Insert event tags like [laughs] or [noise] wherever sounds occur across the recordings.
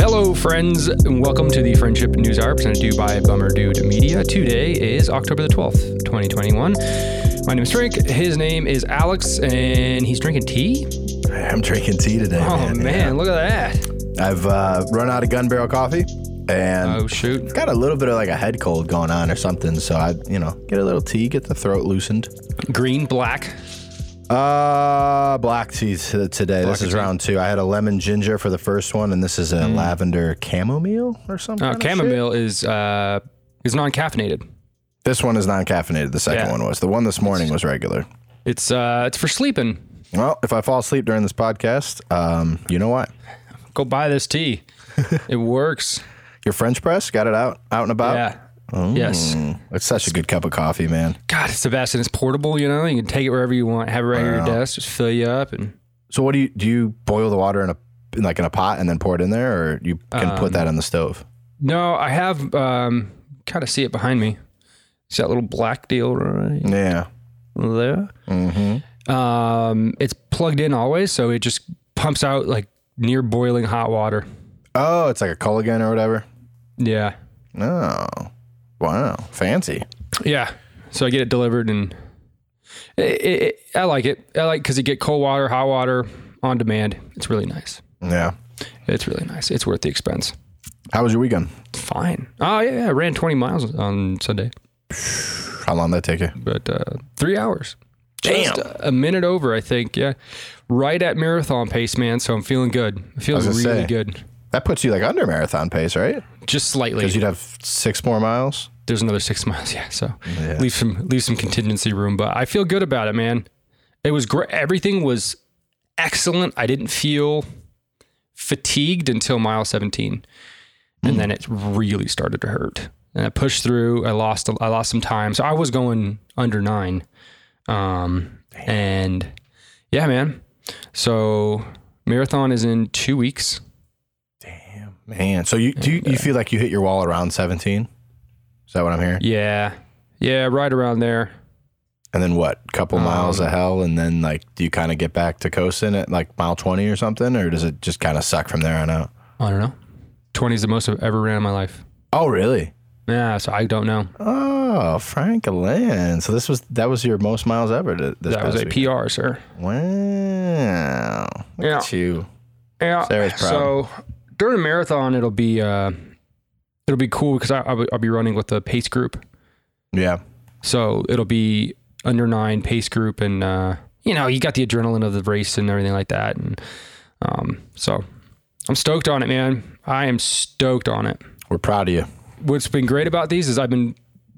Hello, friends, and welcome to the Friendship News Hour presented to you by Bummer Dude Media. Today is October the 12th, 2021. My name is Frank. His name is Alex, and he's drinking tea. I'm drinking tea today. Oh, man. man, look at that. I've uh, run out of gun barrel coffee and Oh, shoot. got a little bit of like a head cold going on or something. So I, you know, get a little tea, get the throat loosened. Green, black. Uh, black tea t- today. Black this is tea. round two. I had a lemon ginger for the first one, and this is a lavender chamomile or something. Uh, chamomile is uh, is non caffeinated. This one is non-caffeinated. The second Yeah. one was. The one this morning was regular. It's uh, it's for sleeping. Well, if I fall asleep during this podcast, um, you know what? Go buy this tea. [laughs] it works. Your French press got it out, out and about. Yeah. Yes. Mm, it's such a good cup of coffee, man. God, it's the best, and it's portable. You know, you can take it wherever you want. Have it right at your desk. Just fill you up, and So what do you do? You boil the water in a in like in a pot and then pour it in there, or you can put Um, that on the stove? no, I have um, kind of see it behind me. See that little black deal right Yeah. there? Mm-hmm. Um, it's plugged in always, so it just pumps out like near boiling hot water. Oh, it's like a Culligan or whatever. Yeah, Oh, wow, fancy. yeah. So I get it delivered, and it, it, it, I like it. I like because you get cold water, hot water on demand. It's really nice. Yeah. It's really nice. It's worth the expense. How was your weekend? Fine. Oh yeah, yeah. I ran 20 miles on Sunday, [sighs] How long did that take you? but uh, three hours. Damn. Just a minute over, I think. Yeah, right at marathon pace, man. So I'm feeling good. I feel was really say. good. That puts you like under marathon pace, right? Just slightly. Because you'd have six more miles. There's another six [laughs] miles. Yeah, so Yeah. leave some leave some contingency room. But I feel good about it, man. It was great. Everything was excellent. I didn't feel fatigued until mile 17, and then it really started to hurt. And I pushed through. I lost. I lost some time. So I was going under nine. Um, and yeah, man. So marathon is in two weeks. Man. So you do you, you feel like you hit your wall around seventeen? Is that what I'm hearing? Yeah, yeah, right around there. And then what? Couple miles Um, of hell, and then like, do you kind of get back to coasting at like mile twenty or something, or does it just kind of suck from there on out? I don't know. 20 is the most I've ever ran in my life. Oh, really? Yeah, so I don't know. Oh, Frank Lynn. So this was that was your most miles ever. th- This that was a week. PR, sir. Wow. Look Yeah. at you. Yeah. Sarah's proud. So during a marathon, it'll be uh, it'll be cool because I, I'll, be- I'll be running with the pace group. Yeah. So it'll be under nine pace group, and uh, you know you got the adrenaline of the race and everything like that, and um, so I'm stoked on it, man. I am stoked on it. We're proud of you. what's been great about these is I've been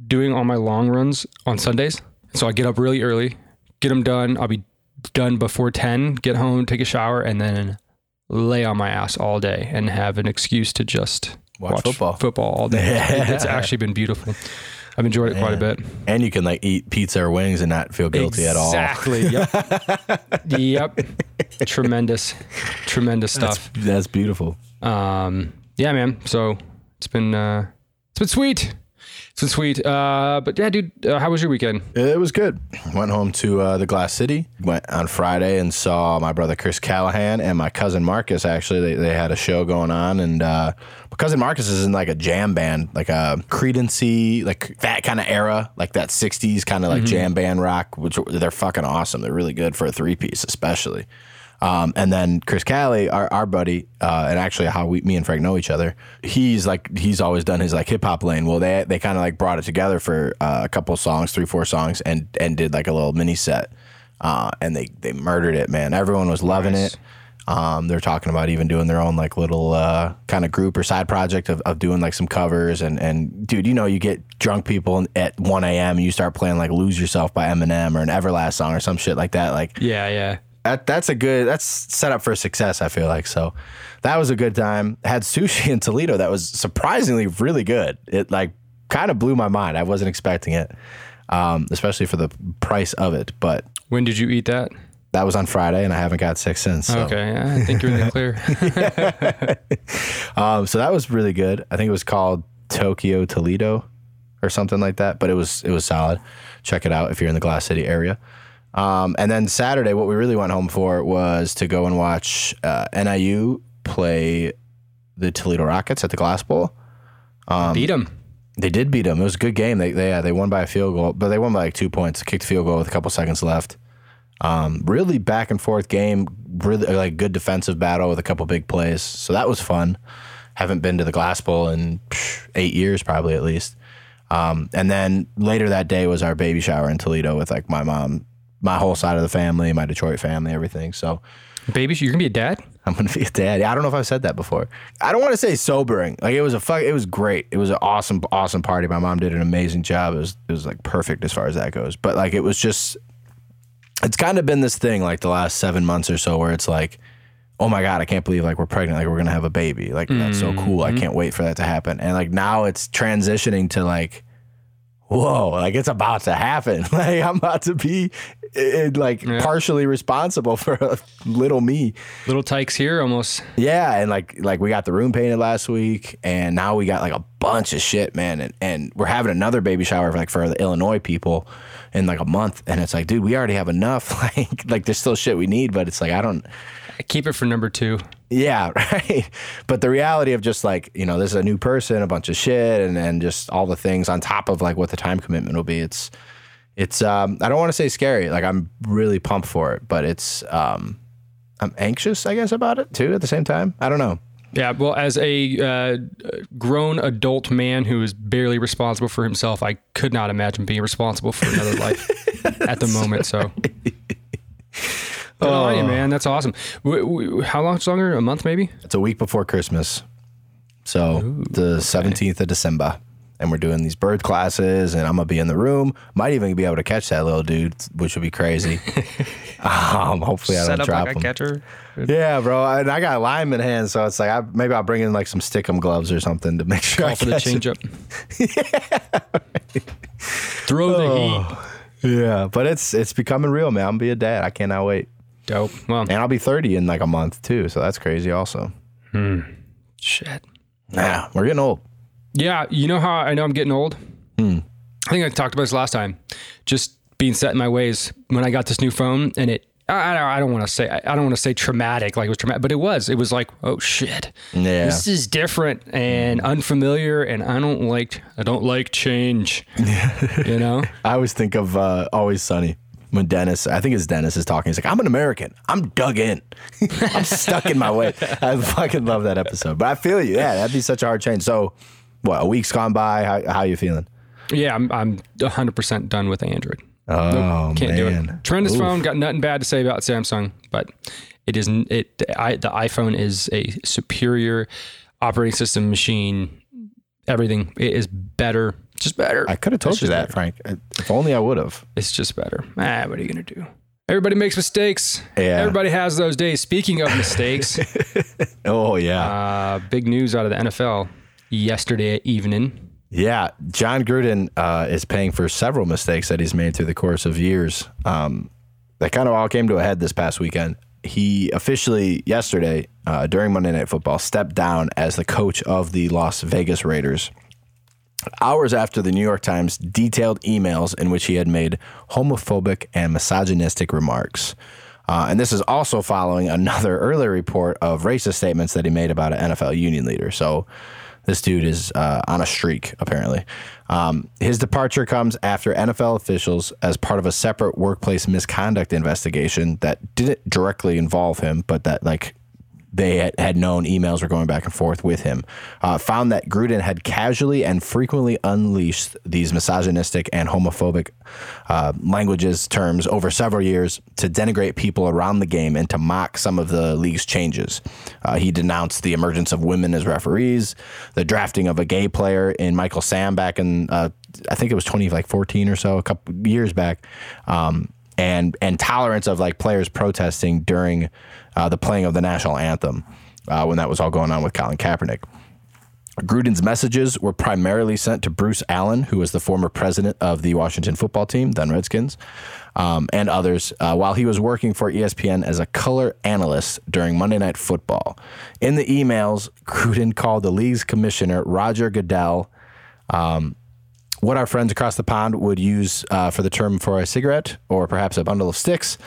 doing all my long runs on Sundays. So I get up really early, get them done. I'll be done before 10, get home, take a shower, and then lay on my ass all day and have an excuse to just Watch football. football all day. [laughs] it's actually been beautiful. I've enjoyed it quite a bit. And you can like eat pizza or wings and not feel guilty at all. Exactly. Yep. [laughs] yep. Tremendous, tremendous stuff. That's beautiful. Um, yeah, man. So it's been uh, it's been sweet. It's sweet. Uh, but yeah, dude, uh, how was your weekend? It was good. Went home to uh, the Glass City. Went on Friday and saw my brother Chris Callahan and my cousin Marcus. Actually, they, they had a show going on, and uh, my cousin Marcus is in like a jam band, like a Credency, like that kind of era, like that '60s kind of like jam band rock. Which they're fucking awesome. They're really good for a three piece, especially. Um, and then Chris Callie, our, our buddy, uh, and actually how we, me and Frank know each other. He's like he's always done his like hip hop lane. Well, they they kind of like brought it together for uh, a couple songs, three four songs, and and did like a little mini set. Uh, and they they murdered it, man. Everyone was loving Nice. it. Um, they're talking about even doing their own like little uh, kind of group or side project of, of doing like some covers and and dude, you know, you get drunk people at 1 a.m. and you start playing like "Lose Yourself" by Eminem or an Everlast song or some shit like that. Like Yeah, yeah. That that's a good that's set up for success. I feel like so. That was a good time. Had sushi [laughs] in Toledo that was surprisingly really good. It like kind of blew my mind. I wasn't expecting it, um, especially for the price of it. But When did you eat that? that was on Friday, and I haven't got sick since. So. Okay, yeah, I think you're in the clear. [laughs] [laughs] Um, so that was really good. I think it was called Tokyo Toledo or something like that, but it was it was solid. Check it out if you're in the Glass City area. Um, and then Saturday, what we really went home for was to go and watch uh, NIU play the Toledo Rockets at the Glass Bowl. Um, Beat them. They did beat them. It was a good game. They they yeah, they won by a field goal, but they won by like two points. Kicked a field goal with a couple seconds left. Um, really back and forth game. Really like good defensive battle with a couple big plays. So that was fun. Haven't been to the Glass Bowl in psh, eight years, probably at least. Um, and then later that day was our baby shower in Toledo with like my mom, my whole side of the family, my Detroit family, everything. So Baby, you're gonna be a dad. I'm gonna be a dad. I don't know if I've said that before. I don't want to say sobering. Like it was a fuck. It was great. It was an awesome, awesome party. My mom did an amazing job. It was it was like perfect as far as that goes. But like it was just, it's kind of been this thing like the last seven months or so where it's like, oh my god, I can't believe like we're pregnant. Like we're gonna have a baby. Like that's so cool. I mm-hmm. can't wait for that to happen. And like now it's transitioning to like whoa, like it's about to happen. [laughs] Like I'm about to be it, like yeah. partially responsible [laughs] for a little me. Little tykes here almost. Yeah, and like like we got the room painted last week, and now we got like a bunch of shit, man, and and we're having another baby shower for, like for the Illinois people in like a month, and it's like, dude, we already have enough. [laughs] Like like there's still shit we need, but it's like I don't. I keep it for number two. Yeah, [laughs] right. But the reality of just like, you know, this is a new person, a bunch of shit, and, then just all the things on top of like what the time commitment will be. It's, it's, um, I don't want to say scary. Like I'm really pumped for it, but it's, um, I'm anxious, I guess, about it too at the same time. I don't know. Yeah, well, as a uh, grown adult man who is barely responsible for himself, I could not imagine being responsible for another life [laughs] at the moment. So [laughs] Oh, you, man, that's awesome. how long longer? A month, maybe? It's a week before Christmas, so Ooh, the seventeenth of December, and we're doing these bird classes, and I'm gonna be in the room. Might even be able to catch that little dude, which would be crazy. [laughs] um, hopefully, I don't drop like him. catcher. Yeah, bro, and I got lineman hand, so it's like I, maybe I'll bring in like some stickum gloves or something to make sure Call I for the changeup. [laughs] yeah. Throw the oh, heat. Yeah, but it's it's becoming real, man. I'm gonna be a dad. I cannot wait. Dope. Well, and I'll be 30 in like a month too, so that's crazy also. Hmm. Shit. Yeah, we're getting old. Yeah, you know how I know I'm getting old? Hmm. I think I talked about this last time. Just being set in my ways when I got this new phone and it I, I don't want to say I don't want to say traumatic like it was traumatic, but it was. It was like, oh shit, yeah, this is different and unfamiliar, and I don't like I don't like change. [laughs] you know, [laughs] I always think of uh, Always Sunny when Dennis, I think it's Dennis, is talking. He's like, I'm an American. I'm dug in. I'm stuck in my way. [laughs] I fucking love that episode. But I feel you. Yeah, that'd be such a hard change. So, what, a week's gone by. How, how you feeling? Yeah, I'm, I'm 100% done with Android. Oh, nope, can't man. do it. Tremendous Oof. phone. Got nothing bad to say about Samsung, but it isn't. it. I, the iPhone is a superior operating system machine. Everything it is better just better. I could have told it's you that, better. Frank. If only I would have. It's just better. Ah, what are you gonna do? Everybody makes mistakes. Yeah. Everybody has those days. Speaking of mistakes, [laughs] oh yeah, uh, big news out of the NFL yesterday evening. Yeah, Jon Gruden uh, is paying for several mistakes that he's made through the course of years. Um, that kind of all came to a head this past weekend. He officially yesterday uh, during Monday Night Football stepped down as the coach of the Las Vegas Raiders hours after the New York Times detailed emails in which he had made homophobic and misogynistic remarks. Uh, and this is also following another [laughs] earlier report of racist statements that he made about an NFL union leader. So this dude is uh, on a streak, apparently. Um, his departure comes after NFL officials, as part of a separate workplace misconduct investigation that didn't directly involve him, but that like they had known emails were going back and forth with him, uh, found that Gruden had casually and frequently unleashed these misogynistic and homophobic uh, languages, terms over several years to denigrate people around the game and to mock some of the league's changes. Uh, he denounced the emergence of women as referees, the drafting of a gay player in Michael Sam back in, uh, I think it was 20, like 14 or so, a couple years back. Um, and and tolerance of like players protesting during uh, the playing of the national anthem uh, when that was all going on with Colin Kaepernick. Gruden's messages were primarily sent to Bruce Allen, who was the former president of the Washington football team, then Redskins, um, and others, uh, while he was working for ESPN as a color analyst during Monday Night Football. In the emails, Gruden called the league's commissioner, Roger Goodell, um, what our friends across the pond would use uh, for the term for a cigarette or perhaps a bundle of sticks.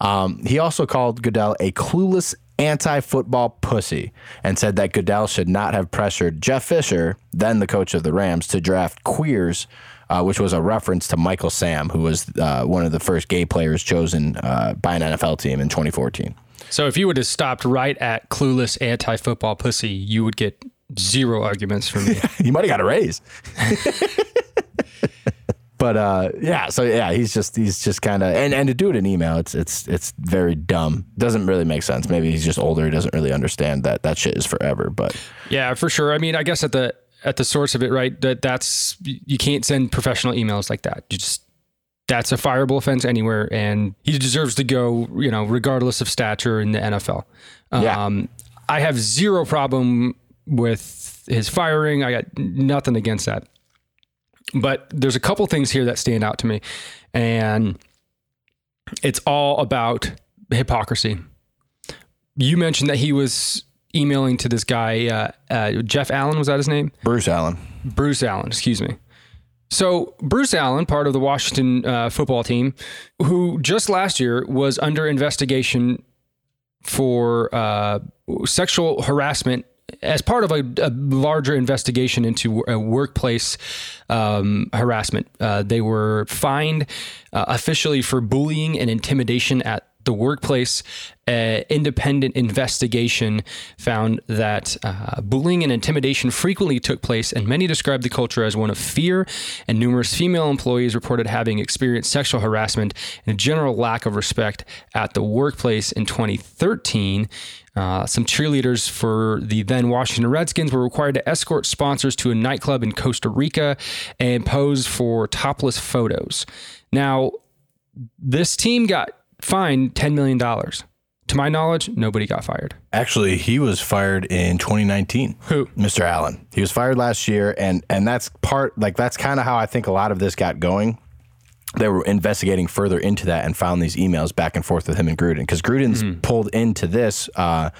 Um, he also called Goodell a clueless anti football pussy and said that Goodell should not have pressured Jeff Fisher, then the coach of the Rams, to draft queers. Uh, which was a reference to Michael Sam, who was uh, one of the first gay players chosen uh, by an NFL team in 2014. So if you would have stopped right at clueless anti-football pussy, you would get zero arguments from me. [laughs] you might have got a raise. [laughs] but uh, yeah, so yeah, he's just he's just kind of and, and to do it in email, it's it's it's very dumb. Doesn't really make sense. Maybe he's just older. He doesn't really understand that that shit is forever. But yeah, for sure. I mean, I guess at the at the source of it, right? That that's you can't send professional emails like that. You just that's a fireable offense anywhere, and he deserves to go. You know, regardless of stature in the NFL. Yeah. Um, I have zero problem with his firing. I got nothing against that. But there's a couple things here that stand out to me, and it's all about hypocrisy. You mentioned that he was emailing to this guy, uh, uh, Jeff Allen, was that his name? Bruce Allen. Bruce Allen, excuse me. So, Bruce Allen, part of the Washington uh, football team, who just last year was under investigation for uh, sexual harassment as part of a, a larger investigation into a workplace um, harassment. Uh, they were fined uh, officially for bullying and intimidation at the workplace uh, independent investigation found that uh, bullying and intimidation frequently took place, and many described the culture as one of fear. And numerous female employees reported having experienced sexual harassment and a general lack of respect at the workplace in 2013. Uh, some cheerleaders for the then Washington Redskins were required to escort sponsors to a nightclub in Costa Rica and pose for topless photos. Now, this team got fined $10 million. To my knowledge, nobody got fired. Actually, he was fired in 2019. Who? Mr. Allen. He was fired last year, and and that's part like that's kind of how I think a lot of this got going. They were investigating further into that and found these emails back and forth with him and Gruden because Gruden's mm-hmm. pulled into this, uh,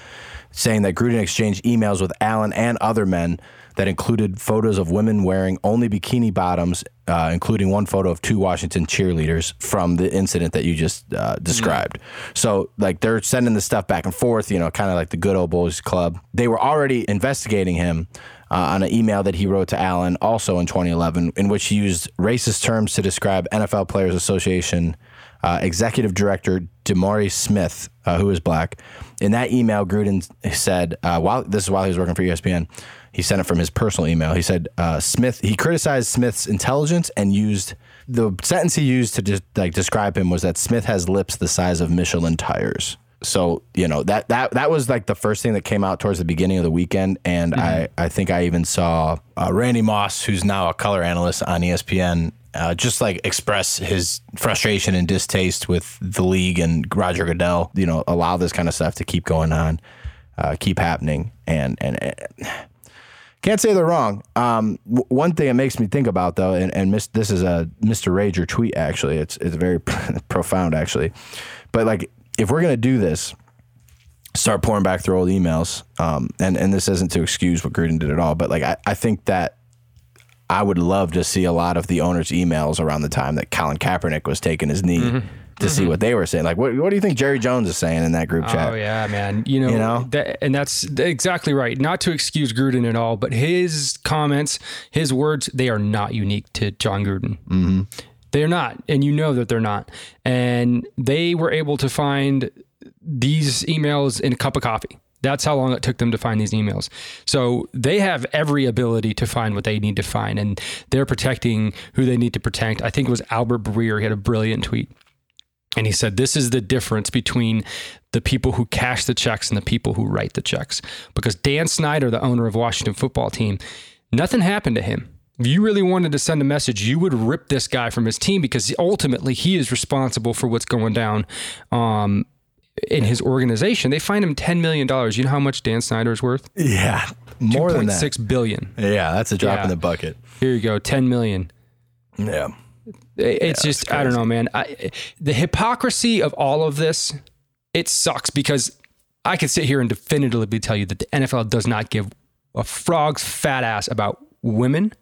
saying that Gruden exchanged emails with Allen and other men that included photos of women wearing only bikini bottoms, uh, including one photo of two Washington cheerleaders from the incident that you just uh, described. Mm-hmm. So, like, they're sending the stuff back and forth, you know, kind of like the good old boys club. They were already investigating him. Uh, on an email that he wrote to Allen, also in 2011, in which he used racist terms to describe NFL Players Association uh, executive director DeMaurice Smith, uh, who is black. In that email, Gruden said, uh, while this is while he was working for ESPN, he sent it from his personal email. He said uh, Smith. He criticized Smith's intelligence and used the sentence he used to just like describe him was that Smith has lips the size of Michelin tires. So you know that that that was like the first thing that came out towards the beginning of the weekend, and mm-hmm. I I think I even saw uh, Randy Moss, who's now a color analyst on ESPN, uh, just like express his frustration and distaste with the league and Roger Goodell. You know, allow this kind of stuff to keep going on, uh, keep happening, and and. and can't say they're wrong. Um, w- one thing it makes me think about though, and, and this is a Mr. Rager tweet actually. It's it's very [laughs] profound actually, but like if we're gonna do this, start pouring back through old emails. Um, and and this isn't to excuse what Gruden did at all, but like I, I think that I would love to see a lot of the owners' emails around the time that Colin Kaepernick was taking his knee. Mm-hmm to mm-hmm. see what they were saying. Like, what, what do you think Jerry Jones is saying in that group chat? Oh yeah, man. You know, you know? That, and that's exactly right. Not to excuse Gruden at all, but his comments, his words, they are not unique to Jon Gruden. Mm-hmm. They're not, and you know that they're not. And they were able to find these emails in a cup of coffee. That's how long it took them to find these emails. So they have every ability to find what they need to find, and they're protecting who they need to protect. I think it was Albert Breer. He had a brilliant tweet. And he said, This is the difference between the people who cash the checks and the people who write the checks. Because Dan Snyder, the owner of Washington football team, nothing happened to him. If you really wanted to send a message, you would rip this guy from his team because ultimately he is responsible for what's going down um, in his organization. They find him $10 million. You know how much Dan Snyder is worth? Yeah, more than that. Six billion. Yeah, that's a drop yeah. in the bucket. Here you go, 10 million. Yeah. It's yeah, just I don't know, man. I, the hypocrisy of all of this, it sucks because I could sit here and definitively tell you that the NFL does not give a frog's fat ass about women,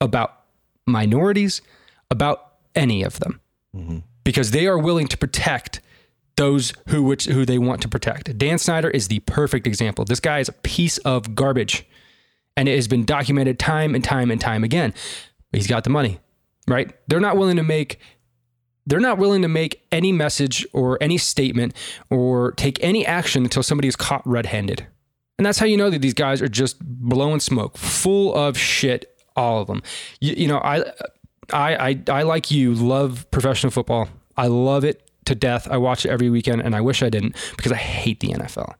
about minorities, about any of them, mm-hmm. because they are willing to protect those who which who they want to protect. Dan Snyder is the perfect example. This guy is a piece of garbage. And it has been documented time and time and time again. He's got the money, right? They're not willing to make they're not willing to make any message or any statement or take any action until somebody is caught red-handed. And that's how you know that these guys are just blowing smoke, full of shit, all of them. You, you know, I, I, I, I like you love professional football. I love it to death. I watch it every weekend, and I wish I didn't because I hate the NFL.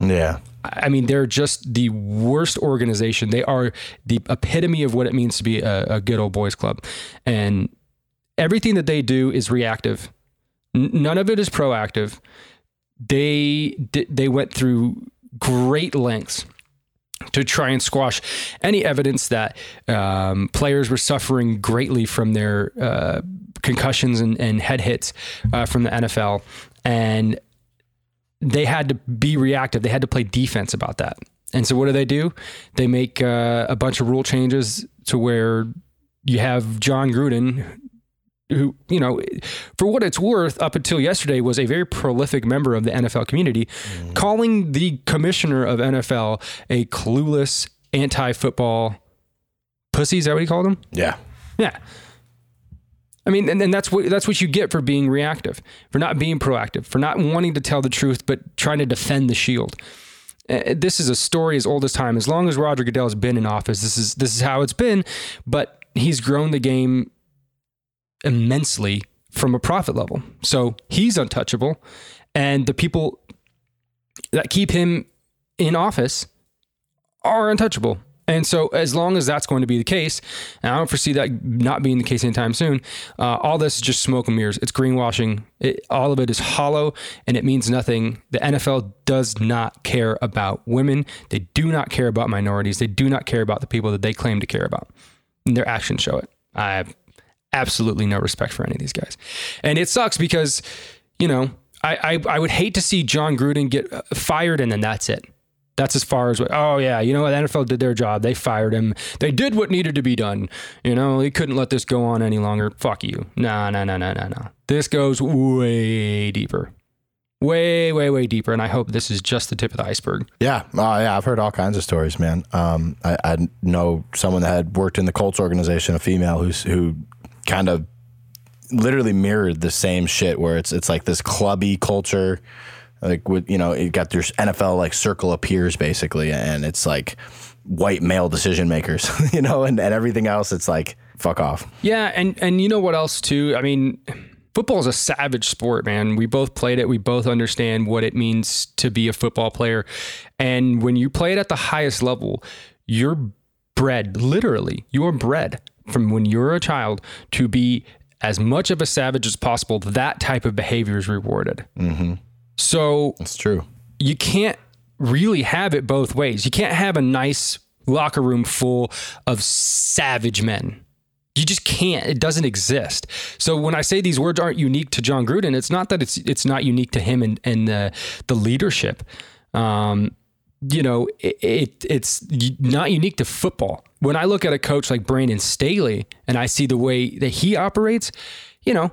Yeah. I mean, they're just the worst organization. They are the epitome of what it means to be a, a good old boys club, and everything that they do is reactive. N- none of it is proactive. They they went through great lengths to try and squash any evidence that um, players were suffering greatly from their uh, concussions and, and, head hits uh, from the NFL. And they had to be reactive. They had to play defense about that. And so what do they do? They make uh, a bunch of rule changes to where you have Jon Gruden, who, you know, for what it's worth, up until yesterday was a very prolific member of the NFL community, mm. calling the commissioner of NFL a clueless anti-football pussy. Is that what he called him? Yeah. Yeah. I mean, and, and that's what that's what you get for being reactive, for not being proactive, for not wanting to tell the truth, but trying to defend the shield. Uh, this is a story as old as time. As long as Roger Goodell has been in office, this is this is how it's been. But he's grown the game immensely from a profit level. So he's untouchable. And the people that keep him in office are untouchable. And so, as long as that's going to be the case, and I don't foresee that not being the case anytime soon, uh, all this is just smoke and mirrors. It's greenwashing. It, all of it is hollow and it means nothing. The NFL does not care about women. They do not care about minorities. They do not care about the people that they claim to care about. And their actions show it. I absolutely no respect for any of these guys. And it sucks because, you know, I, I, I would hate to see Jon Gruden get uh, fired and then that's it. That's as far as what, oh yeah, you know what? The NFL did their job. They fired him. They did what needed to be done. You know, they couldn't let this go on any longer. Fuck you. Nah, nah, nah, nah, nah, nah. This goes way deeper. Way, way, way deeper. And I hope this is just the tip of the iceberg. Yeah. Uh, yeah. I've heard all kinds of stories, man. Um, I, I know someone that had worked in the Colts organization, a female who's, who kind of literally mirrored the same shit where it's it's like this clubby culture like with you know it got their NFL like circle of peers basically and it's like white male decision makers [laughs] you know and, and everything else it's like fuck off. Yeah and and you know what else too? I mean football is a savage sport man. We both played it. We both understand what it means to be a football player. And when you play it at the highest level you're bred literally you're bred from when you're a child to be as much of a savage as possible, that type of behavior is rewarded. Mm-hmm. So that's true. You can't really have it both ways. You can't have a nice locker room full of savage men. You just can't. It doesn't exist. So when I say these words aren't unique to Jon Gruden, it's not that it's it's not unique to him and and the the leadership. Um, you know, it, it, it's not unique to football. When I look at a coach like Brandon Staley and I see the way that he operates, you know,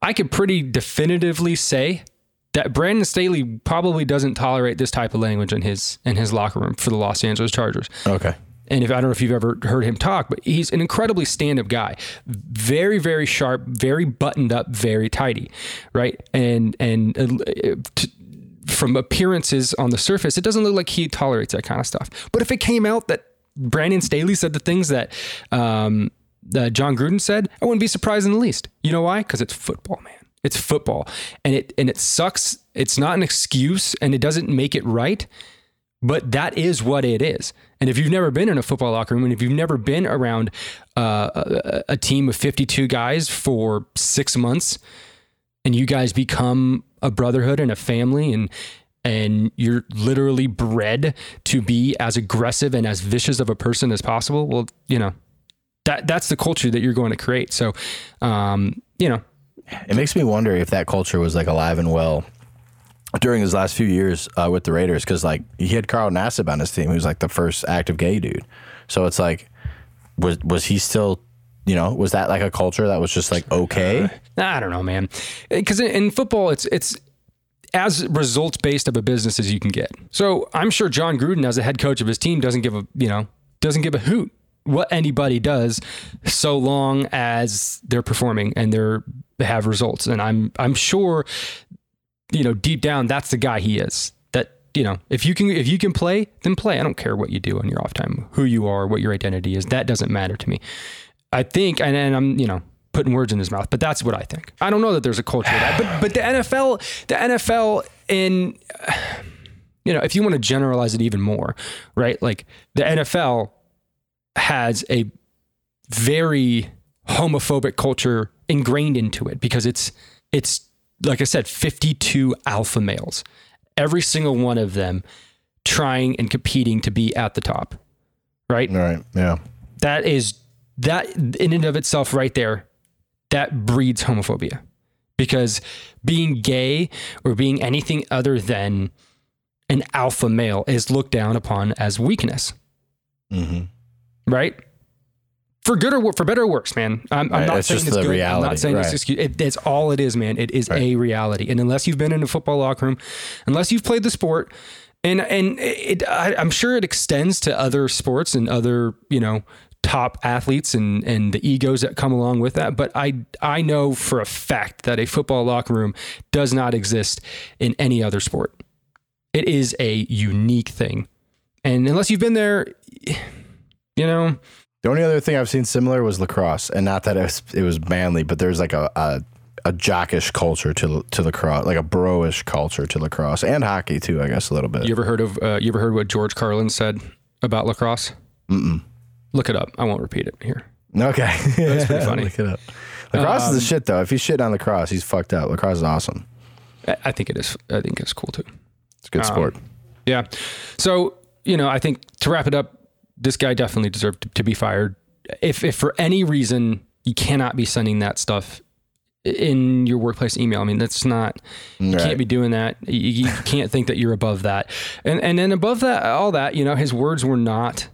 I could pretty definitively say that Brandon Staley probably doesn't tolerate this type of language in his in his locker room for the Los Angeles Chargers. Okay. And if I don't know if you've ever heard him talk, but he's an incredibly stand-up guy, very very sharp, very buttoned up, very tidy, right? And and uh, to, from appearances on the surface, it doesn't look like he tolerates that kind of stuff. But if it came out that Brandon Staley said the things that um, that Jon Gruden said, I wouldn't be surprised in the least. You know why? Because it's football, man. It's football, and it and it sucks. It's not an excuse, and it doesn't make it right. But that is what it is. And if you've never been in a football locker room, and if you've never been around uh, a, a team of 52 guys for six months, and you guys become a brotherhood and a family and and you're literally bred to be as aggressive and as vicious of a person as possible well you know that that's the culture that you're going to create. So um, you know. It makes me wonder if that culture was like alive and well during his last few years uh, with the Raiders because like he had Carl Nassib on his team who's like the first active gay dude. So it's like was was he still you know was that like a culture that was just like okay? Uh, I don't know, man. Because in, in, football, it's it's as results based of a business as you can get. So I'm sure Jon Gruden, as a head coach of his team, doesn't give a you know doesn't give a hoot what anybody does, so long as they're performing and they're they have results. And I'm I'm sure, you know, deep down, that's the guy he is. That you know, if you can if you can play, then play. I don't care what you do on your off time, who you are, what your identity is. That doesn't matter to me. I think, and, and I'm you know putting words in his mouth, but that's what I think. I don't know that there's a culture of that, but but the NFL, the NFL in you know, if you want to generalize it even more, right? Like the NFL has a very homophobic culture ingrained into it because it's it's like I said, 52 alpha males. Every single one of them trying and competing to be at the top. Right? All right. Yeah. That is that in and of itself right there that breeds homophobia because being gay or being anything other than an alpha male is looked down upon as weakness. Mm-hmm. Right? For good or wor- for better or worse, man. I'm, I'm not it's saying it's good. I'm reality, not saying it's right. excuse. It, it's all it is, man. It is a reality. And unless you've been in a football locker room, unless you've played the sport, and and it, I, I'm sure it extends to other sports and other you know top athletes and and the egos that come along with that. But I I know for a fact that a football locker room does not exist in any other sport. It is a unique thing, and unless you've been there, you know. The only other thing I've seen similar was lacrosse, and not that it was, it was manly, but there's like a, a a jockish culture to to lacrosse, like a broish culture to lacrosse and hockey too, I guess a little bit. You ever heard of? Uh, you ever heard what George Carlin said about lacrosse? Mm-mm. Look it up. I won't repeat it here. Okay, that's pretty [laughs] funny. Look it up. Lacrosse Um, is the shit though. If he's shitting on lacrosse, he's fucked up. Lacrosse is awesome. I, think it is. I think it's cool too. It's a good sport. Yeah. So you know, I think to wrap it up, this guy definitely deserved to, to be fired. If if for any reason you cannot be sending that stuff in your workplace email, I mean that's not. You Right. can't be doing that. You, you can't think that you're above that. And and then above that, all that, you know, his words were not.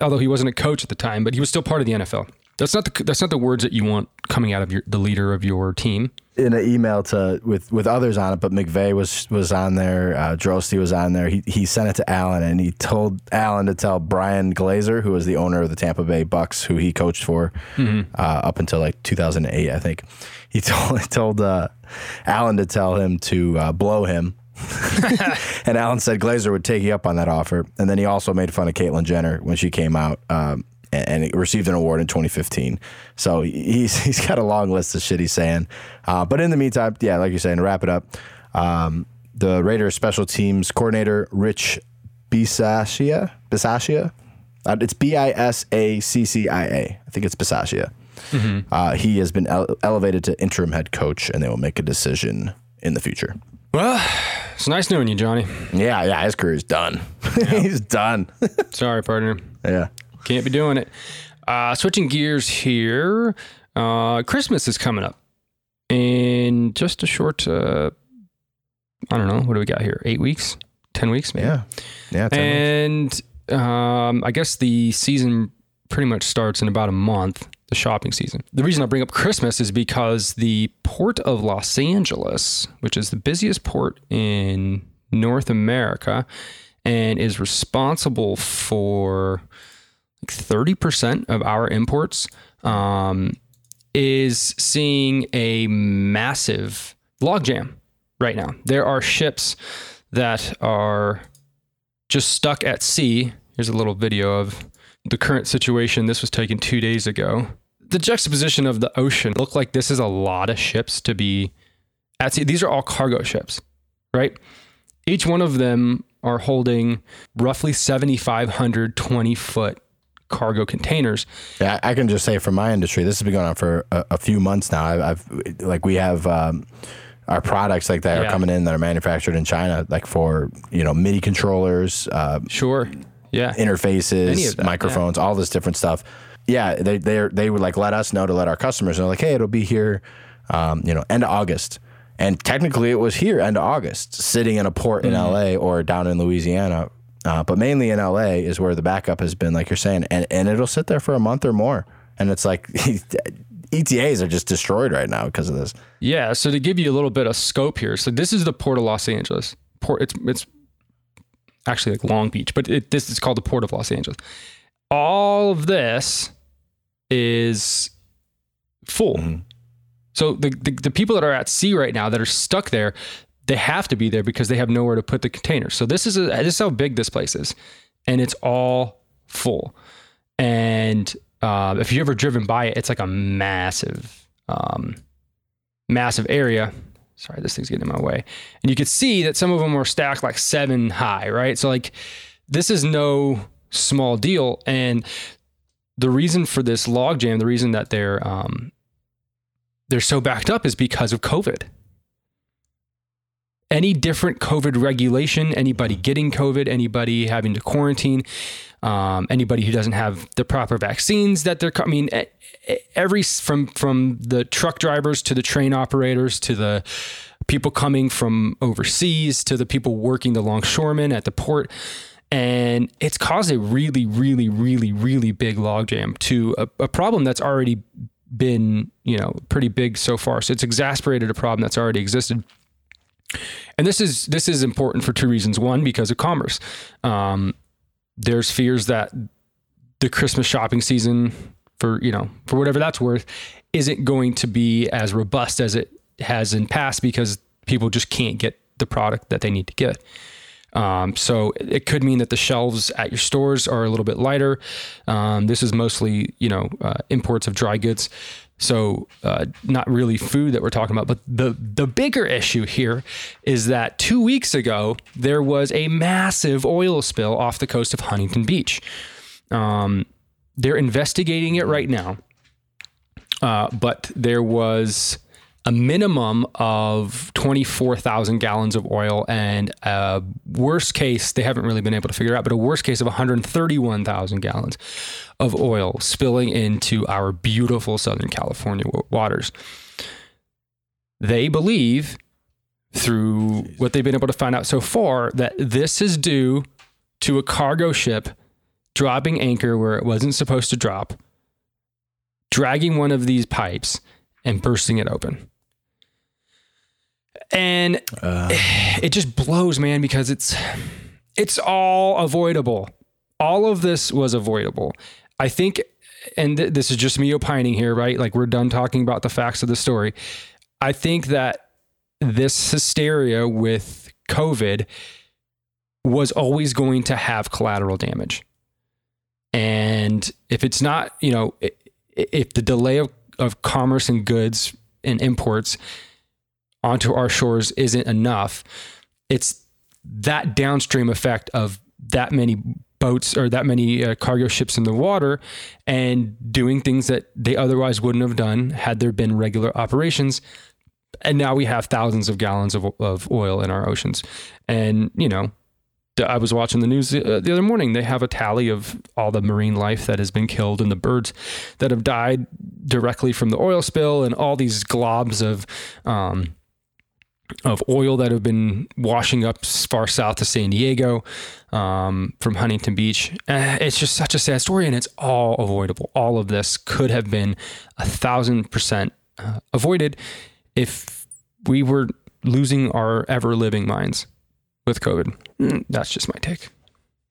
Although he wasn't a coach at the time, but he was still part of the NFL. That's not the that's not the words that you want coming out of your the leader of your team. in an email to with with others on it, but McVay was was on there. Uh, Drosty was on there. He he sent it to Allen, and he told Allen to tell Bryan Glazer, who was the owner of the Tampa Bay Bucks, who he coached for uh, up until like 2008, I think. He [laughs] told told uh, Allen to tell him to uh, blow him. [laughs] and Allen said Glazer would take you up on that offer. And then he also made fun of Caitlyn Jenner when she came out um, and, and received an award in 2015. So he's [laughs] he's got a long list of shit he's saying. Uh, but in the meantime, yeah, like you're saying, to wrap it up, um, the Raiders special teams coordinator Rich Bisaccia, Bisaccia, uh, it's B I S A C C I A. I think it's Bisaccia. Uh, he has been ele- elevated to interim head coach, and they will make a decision in the future. Well, it's nice knowing you, Johnny. Yeah, yeah, his career's done. [laughs] He's done. [laughs] Sorry, partner. yeah. Can't be doing it. Uh, switching gears here. Uh, Christmas is coming up in just a short, uh, I don't know, what do we got here? Eight weeks? 10 weeks, maybe? Yeah. Yeah. 10 weeks. And um, I guess the season pretty much starts in about a month, the shopping season. The reason I bring up Christmas is because the port of Los Angeles, which is the busiest port in North America and is responsible for like 30% of our imports, um, is seeing a massive logjam right now. There are ships that are just stuck at sea. Here's a little video of the current situation. This was taken two days ago. The juxtaposition of the ocean look like this is a lot of ships to be at sea. These are all cargo ships, right? Each one of them are holding roughly 7,500 20 foot cargo containers. Yeah, I can just say from my industry, this has been going on for a, a few months now. I've, I've like we have um, our products like that Yeah. are coming in that are manufactured in China, like for you know MIDI controllers, uh, Sure. Yeah. Interfaces, microphones, all this different stuff. Yeah, they they they would like let us know to let our customers know, like, hey, it'll be here, um, you know, end of August. And technically, it was here end of August, sitting in a port in LA or down in Louisiana. Uh, but mainly in LA is where the backup has been, like you're saying, and and it'll sit there for a month or more. And it's like, [laughs] ETAs are just destroyed right now because of this. Yeah. So to give you a little bit of scope here, so this is the port of Los Angeles. Port. It's it's actually like Long Beach, but it, this is called the port of Los Angeles. All of this is full. Mm-hmm. So the, the the people that are at sea right now that are stuck there, they have to be there because they have nowhere to put the containers. So this is a, this is how big this place is, and it's all full. And uh, if you ever driven by it, it's like a massive, um, massive area. Sorry, this thing's getting in my way. And you could see that some of them were stacked like seven high, right? So like this is no small deal. And the reason for this logjam, the reason that they're um, they're so backed up is because of COVID. Any different COVID regulation, anybody getting COVID, anybody having to quarantine, um, anybody who doesn't have the proper vaccines that they're, I mean, every from from the truck drivers to the train operators to the people coming from overseas to the people working the longshoremen at the port, and it's caused a really, really, really, really big logjam to a, a problem that's already been, you know, pretty big so far. So it's exasperated a problem that's already existed. And this is this is important for two reasons. One, because of commerce. Um, there's fears that the Christmas shopping season, for you know, for whatever that's worth, isn't going to be as robust as it has in past because people just can't get the product that they need to get. Um, so it could mean that the shelves at your stores are a little bit lighter. Um, this is mostly, you know, uh, imports of dry goods. So uh, not really food that we're talking about, but the the bigger issue here is that two weeks ago there was a massive oil spill off the coast of Huntington Beach. Um, they're investigating it right now, uh, but there was a minimum of 24,000 gallons of oil and a worst case, they haven't really been able to figure out, but a worst case of 131,000 gallons of oil spilling into our beautiful Southern California waters. They believe through what they've been able to find out so far that this is due to a cargo ship dropping anchor where it wasn't supposed to drop, dragging one of these pipes and bursting it open and uh. it just blows, man, because it's it's all avoidable. All of this was avoidable. I think, and th- this is just me opining here, right? Like we're done talking about the facts of the story. I think that this hysteria with COVID was always going to have collateral damage. And if it's not, you know, if the delay of, of commerce and goods and imports onto our shores isn't enough. It's that downstream effect of that many boats or that many uh, cargo ships in the water and doing things that they otherwise wouldn't have done had there been regular operations. And now we have thousands of gallons of, of oil in our oceans. And, you know, I was watching the news the, uh, other morning. They have a tally of all the marine life that has been killed and the birds that have died directly from the oil spill and all these globs of, um, of oil that have been washing up far south to San Diego um, from Huntington Beach. Uh, it's just such a sad story, and it's all avoidable. All of this could have been a thousand percent uh, avoided if we were losing our ever living minds with COVID. Mm, that's just my take.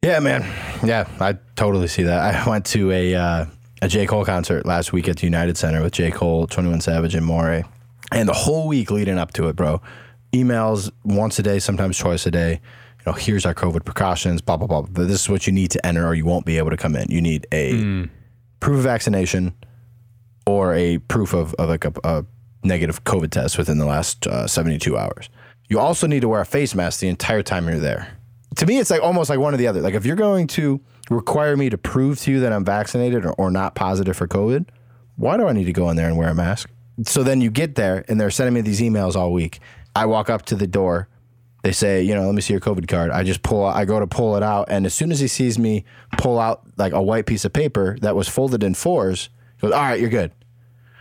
Yeah, man. Yeah, I totally see that. [laughs] I went to a uh, a J Cole concert last week at the United Center with J Cole, Twenty One Savage, and Morray. And the whole week leading up to it, bro, emails once a day, sometimes twice a day. You know, here's our COVID precautions, blah, blah, blah. This is what you need to enter or you won't be able to come in. You need a mm. proof of vaccination or a proof of, of like a, a negative COVID test within the last uh, 72 hours. You also need to wear a face mask the entire time you're there. To me, it's like almost like one or the other. Like if you're going to require me to prove to you that I'm vaccinated or, or not positive for COVID, why do I need to go in there and wear a mask? So then you get there and they're sending me these emails all week. I walk up to the door. They say, you know, let me see your COVID card. I just pull, I go to pull it out, and as soon as he sees me pull out like a white piece of paper that was folded in fours, he goes, "All right, you're good."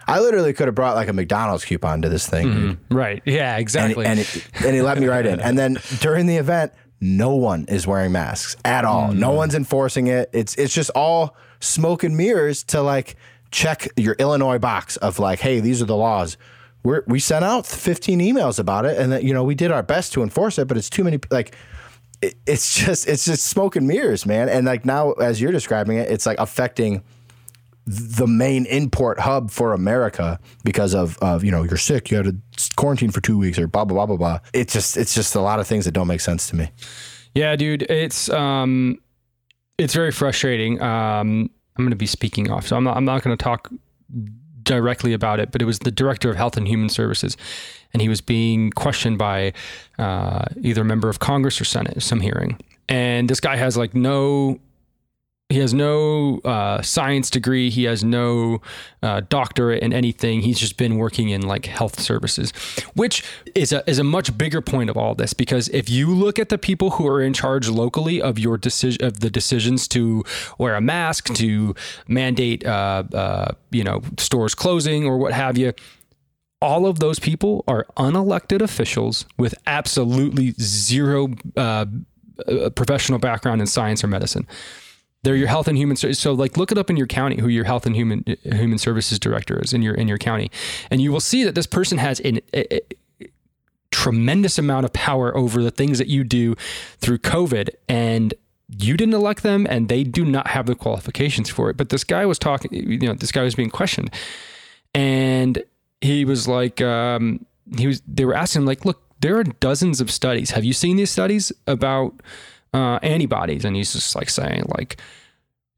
I literally could have brought like a McDonald's coupon to this thing. Mm, right. Yeah, exactly. And, and, it, and he let me right in. And then [laughs] during the event, no one is wearing masks at all. Mm. No one's enforcing it. It's it's just all smoke and mirrors to like check your Illinois box of like, hey, these are the laws. We're, we sent out 15 emails about it, and that you know we did our best to enforce it, but it's too many. Like, it, it's just it's just smoke and mirrors, man. And like now, as you're describing it, it's like affecting the main import hub for America because of, of you know you're sick, you had to quarantine for two weeks or blah blah blah blah blah. It's just it's just a lot of things that don't make sense to me. Yeah, dude, it's um, it's very frustrating. Um, I'm going to be speaking off, so I'm not I'm not going to talk directly about it, but it was the director of Health and Human Services, and he was being questioned by uh, either a member of Congress or Senate, some hearing. And this guy has like no he has no uh, science degree. He has no uh, doctorate in anything. He's just been working in like health services, which is a is a much bigger point of all this. Because if you look at the people who are in charge locally of your decision of the decisions to wear a mask, to mandate uh, uh, you know stores closing or what have you, all of those people are unelected officials with absolutely zero uh, uh, professional background in science or medicine. They're your health and human. So like look it up in your county who your health and human human services director is in your in your county, and you will see that this person has an, a, a tremendous amount of power over the things that you do through COVID and you didn't elect them and they do not have the qualifications for it. But this guy was talking, you know, this guy was being questioned and he was like, um, he was, they were asking him like, look, there are dozens of studies. Have you seen these studies about uh, antibodies? And he's just like saying like,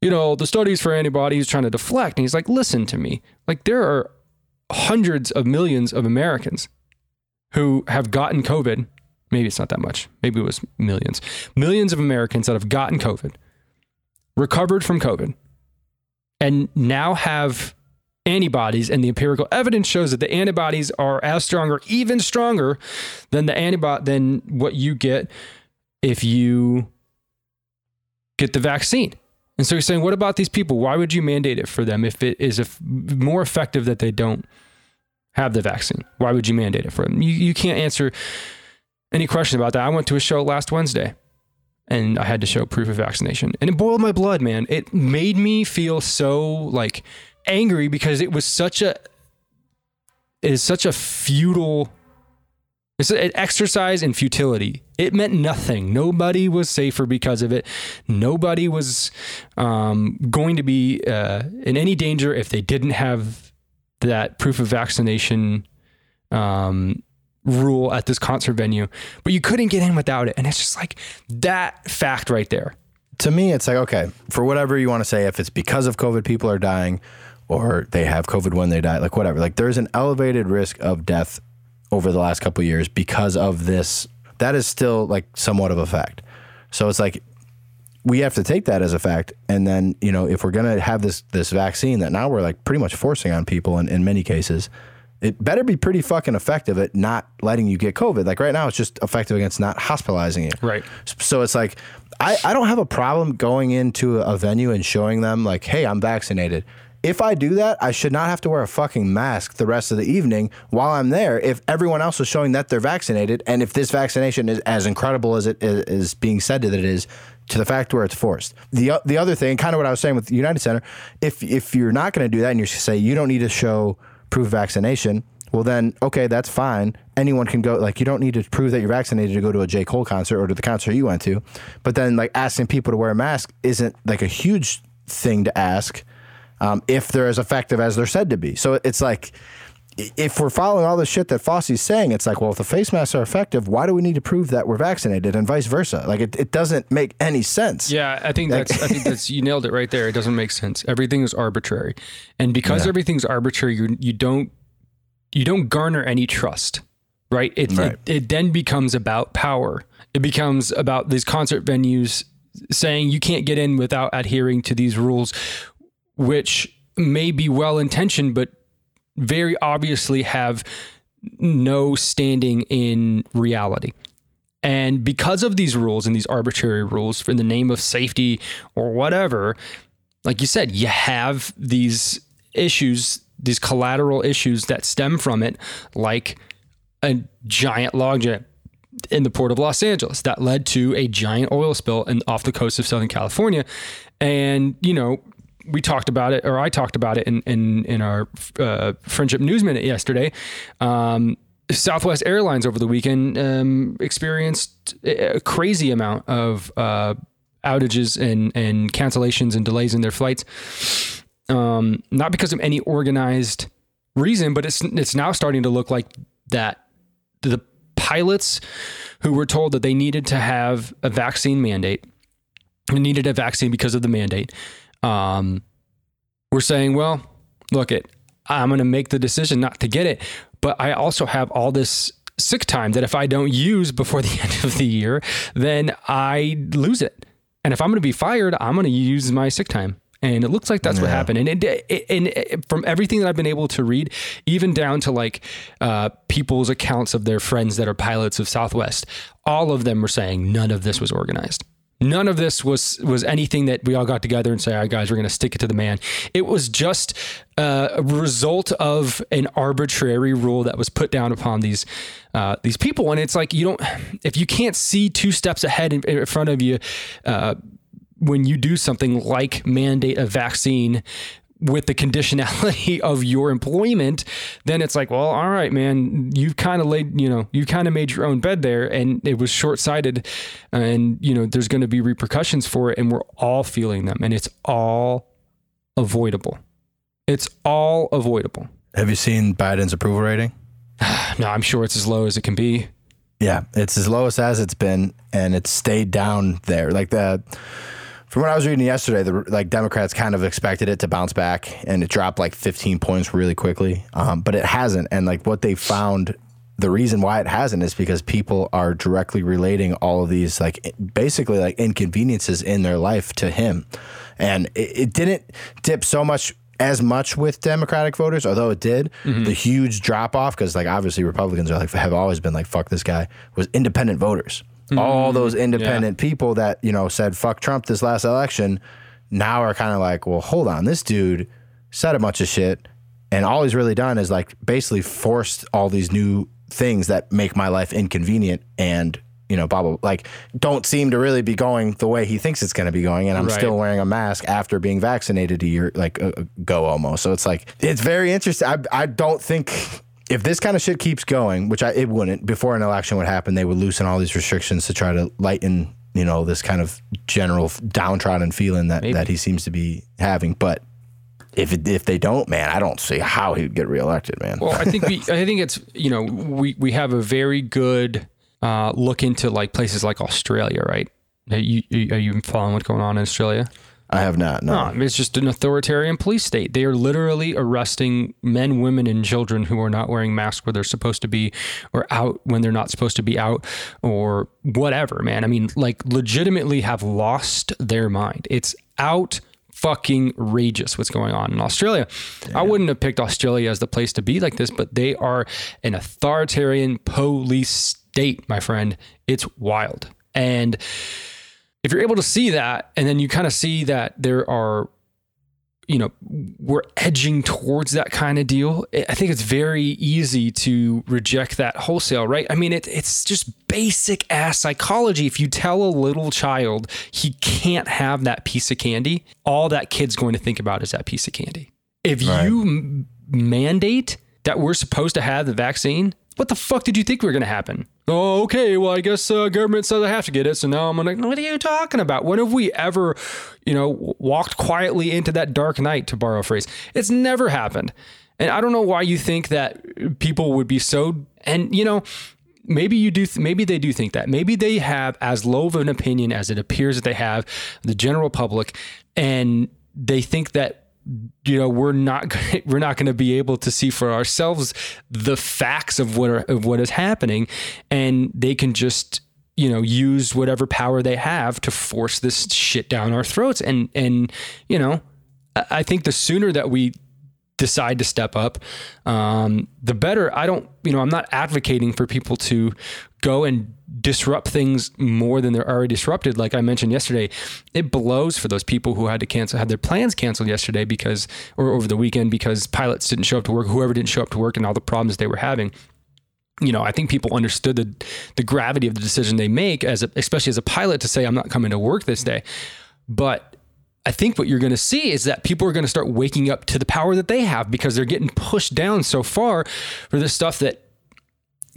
you know, the studies for antibodies trying to deflect. And he's like, listen to me. Like there are hundreds of millions of Americans who have gotten COVID. Maybe it's not that much. Maybe it was millions. Millions of Americans that have gotten COVID, recovered from COVID, and now have antibodies. And the empirical evidence shows that the antibodies are as strong or even stronger than the antibody than what you get if you get the vaccine. And so you're saying, what about these people? Why would you mandate it for them if it is more effective that they don't have the vaccine? Why would you mandate it for them? You, you can't answer any question about that. I went to a show last Wednesday and I had to show proof of vaccination and it boiled my blood, man. It made me feel so like angry because it was such a, it is such a futile it's an exercise in futility. It meant nothing. Nobody was safer because of it. Nobody was um, going to be uh, in any danger if they didn't have that proof of vaccination um, rule at this concert venue. But you couldn't get in without it. And it's just like that fact right there. To me, it's like, okay, for whatever you want to say, if it's because of COVID, people are dying or they have COVID when they die, like whatever. Like there's an elevated risk of death over the last couple years because of this. That is still like somewhat of a fact. So it's like we have to take that as a fact. And then, you know, if we're going to have this this vaccine that now we're like pretty much forcing on people in, in many cases, it better be pretty fucking effective at not letting you get COVID. Like right now, it's just effective against not hospitalizing you. Right. So it's like, I, I don't have a problem going into a venue and showing them, like, hey, I'm vaccinated. If I do that, I should not have to wear a fucking mask the rest of the evening while I'm there. If everyone else is showing that they're vaccinated, and if this vaccination is as incredible as it is being said that it is, to the fact where it's forced. The the other thing, kind of what I was saying with the United Center, if if you're not going to do that and you say you don't need to show proof of vaccination, well then okay, that's fine. Anyone can go. Like you don't need to prove that you're vaccinated to go to a J Cole concert or to the concert you went to. But then like asking people to wear a mask isn't like a huge thing to ask um, if they're as effective as they're said to be. So it's like if we're following all the shit that Fauci's saying, it's like, well, if the face masks are effective, why do we need to prove that we're vaccinated and vice versa? Like it, it doesn't make any sense. Yeah, I think that's I think that's you nailed it right there. It doesn't make sense. Everything is arbitrary. And because yeah. everything's arbitrary, you you don't you don't garner any trust. Right? It, right. it it then becomes about power. It becomes about these concert venues saying you can't get in without adhering to these rules which may be well intentioned, but very obviously have no standing in reality. And because of these rules and these arbitrary rules for the name of safety or whatever, like you said, you have these issues, these collateral issues that stem from it, like a giant logjam in the port of Los Angeles that led to a giant oil spill in, off the coast of Southern California. And, you know, we talked about it, or I talked about it in in, in our uh, friendship news minute yesterday. Um, Southwest Airlines over the weekend um, experienced a crazy amount of uh, outages and and cancellations and delays in their flights. Um, not because of any organized reason, but it's it's now starting to look like that the pilots who were told that they needed to have a vaccine mandate, needed a vaccine because of the mandate, um, were saying, well, look it, I'm going to make the decision not to get it, but I also have all this sick time that if I don't use before [laughs] the end of the year, then I lose it. And if I'm going to be fired, I'm going to use my sick time. And it looks like that's yeah. what happened. And, it, it, and it, from everything that I've been able to read, even down to like uh, people's accounts of their friends that are pilots of Southwest, all of them were saying none of this was organized. None of this was was anything that we all got together and say, "All right, guys, we're going to stick it to the man." It was just uh, a result of an arbitrary rule that was put down upon these uh, these people, and it's like you don't if you can't see two steps ahead in, in front of you. Uh, when you do something like mandate a vaccine with the conditionality [laughs] of your employment, then it's like, well, all right, man, you've kind of laid, you know, you kind of made your own bed there and it was short sighted and, you know, there's going to be repercussions for it and we're all feeling them and it's all avoidable. It's all avoidable. Have you seen Biden's approval rating? [sighs] no, I'm sure it's as low as it can be. Yeah, it's as lowest as it's been and it's stayed down there. Like the, from what I was reading yesterday, the like Democrats kind of expected it to bounce back, and it dropped like 15 points really quickly, um, but it hasn't. And like what they found, the reason why it hasn't is because people are directly relating all of these like basically like inconveniences in their life to him, and it, it didn't dip so much as much with Democratic voters, although it did. Mm-hmm. The huge drop off, because like obviously Republicans are like have always been like fuck this guy, was independent voters. Mm-hmm. All those independent yeah. people that, you know, said fuck Trump this last election now are kind of like, well, hold on, this dude said a bunch of shit. And all he's really done is like basically forced all these new things that make my life inconvenient and you know, blah, blah, blah, like don't seem to really be going the way he thinks it's going to be going. And I'm right. still wearing a mask after being vaccinated a year, like ago almost. So it's like, it's very interesting. I, I don't think if this kind of shit keeps going, which I, it wouldn't, before an election would happen, they would loosen all these restrictions to try to lighten, you know, this kind of general downtrodden feeling that, that he seems to be having. But if it, if they don't, man, I don't see how he would get reelected, man. Well, I think we, [laughs] I think it's you know we we have a very good uh, look into like places like Australia, right? Are you are you following what's going on in Australia? I have not. No. no. it's just an authoritarian police state. They are literally arresting men, women, and children who are not wearing masks where they're supposed to be, or out when they're not supposed to be out, or whatever. Man, I mean, like, legitimately have lost their mind. It's out fucking rageous what's going on in Australia. Damn. I wouldn't have picked Australia as the place to be like this, but they are an authoritarian police state, my friend. It's wild. And if you're able to see that and then you kind of see that there are you know we're edging towards that kind of deal i think it's very easy to reject that wholesale right? I mean it, it's just basic ass psychology. If you tell a little child he can't have that piece of candy all that kid's going to think about is that piece of candy. If right. you m- mandate that we're supposed to have the vaccine what the fuck did you think were going to happen? Oh, okay. Well, I guess uh, government says I have to get it. So now I'm like, what are you talking about? When have we ever, you know, walked quietly into that dark night, to borrow a phrase? It's never happened. And I don't know why you think that people would be so, and, you know, maybe you do th- maybe they do think that maybe they have as low of an opinion as it appears that they have the general public and they think that you know we're not [laughs] we're not going to be able to see for ourselves the facts of what are, of what is happening. And they can just you know use whatever power they have to force this shit down our throats. And and you know i think the sooner that we decide to step up um, the better i don't you know i'm not advocating for people to go and disrupt things more than they're already disrupted. Like I mentioned yesterday, it blows for those people who had to cancel, had their plans canceled yesterday because, or over the weekend because pilots didn't show up to work, whoever didn't show up to work and all the problems they were having. You know, I think people understood the, the gravity of the decision they make as a, especially as a pilot to say, I'm not coming to work this day. But I think what you're going to see is that people are going to start waking up to the power that they have because they're getting pushed down so far for this stuff that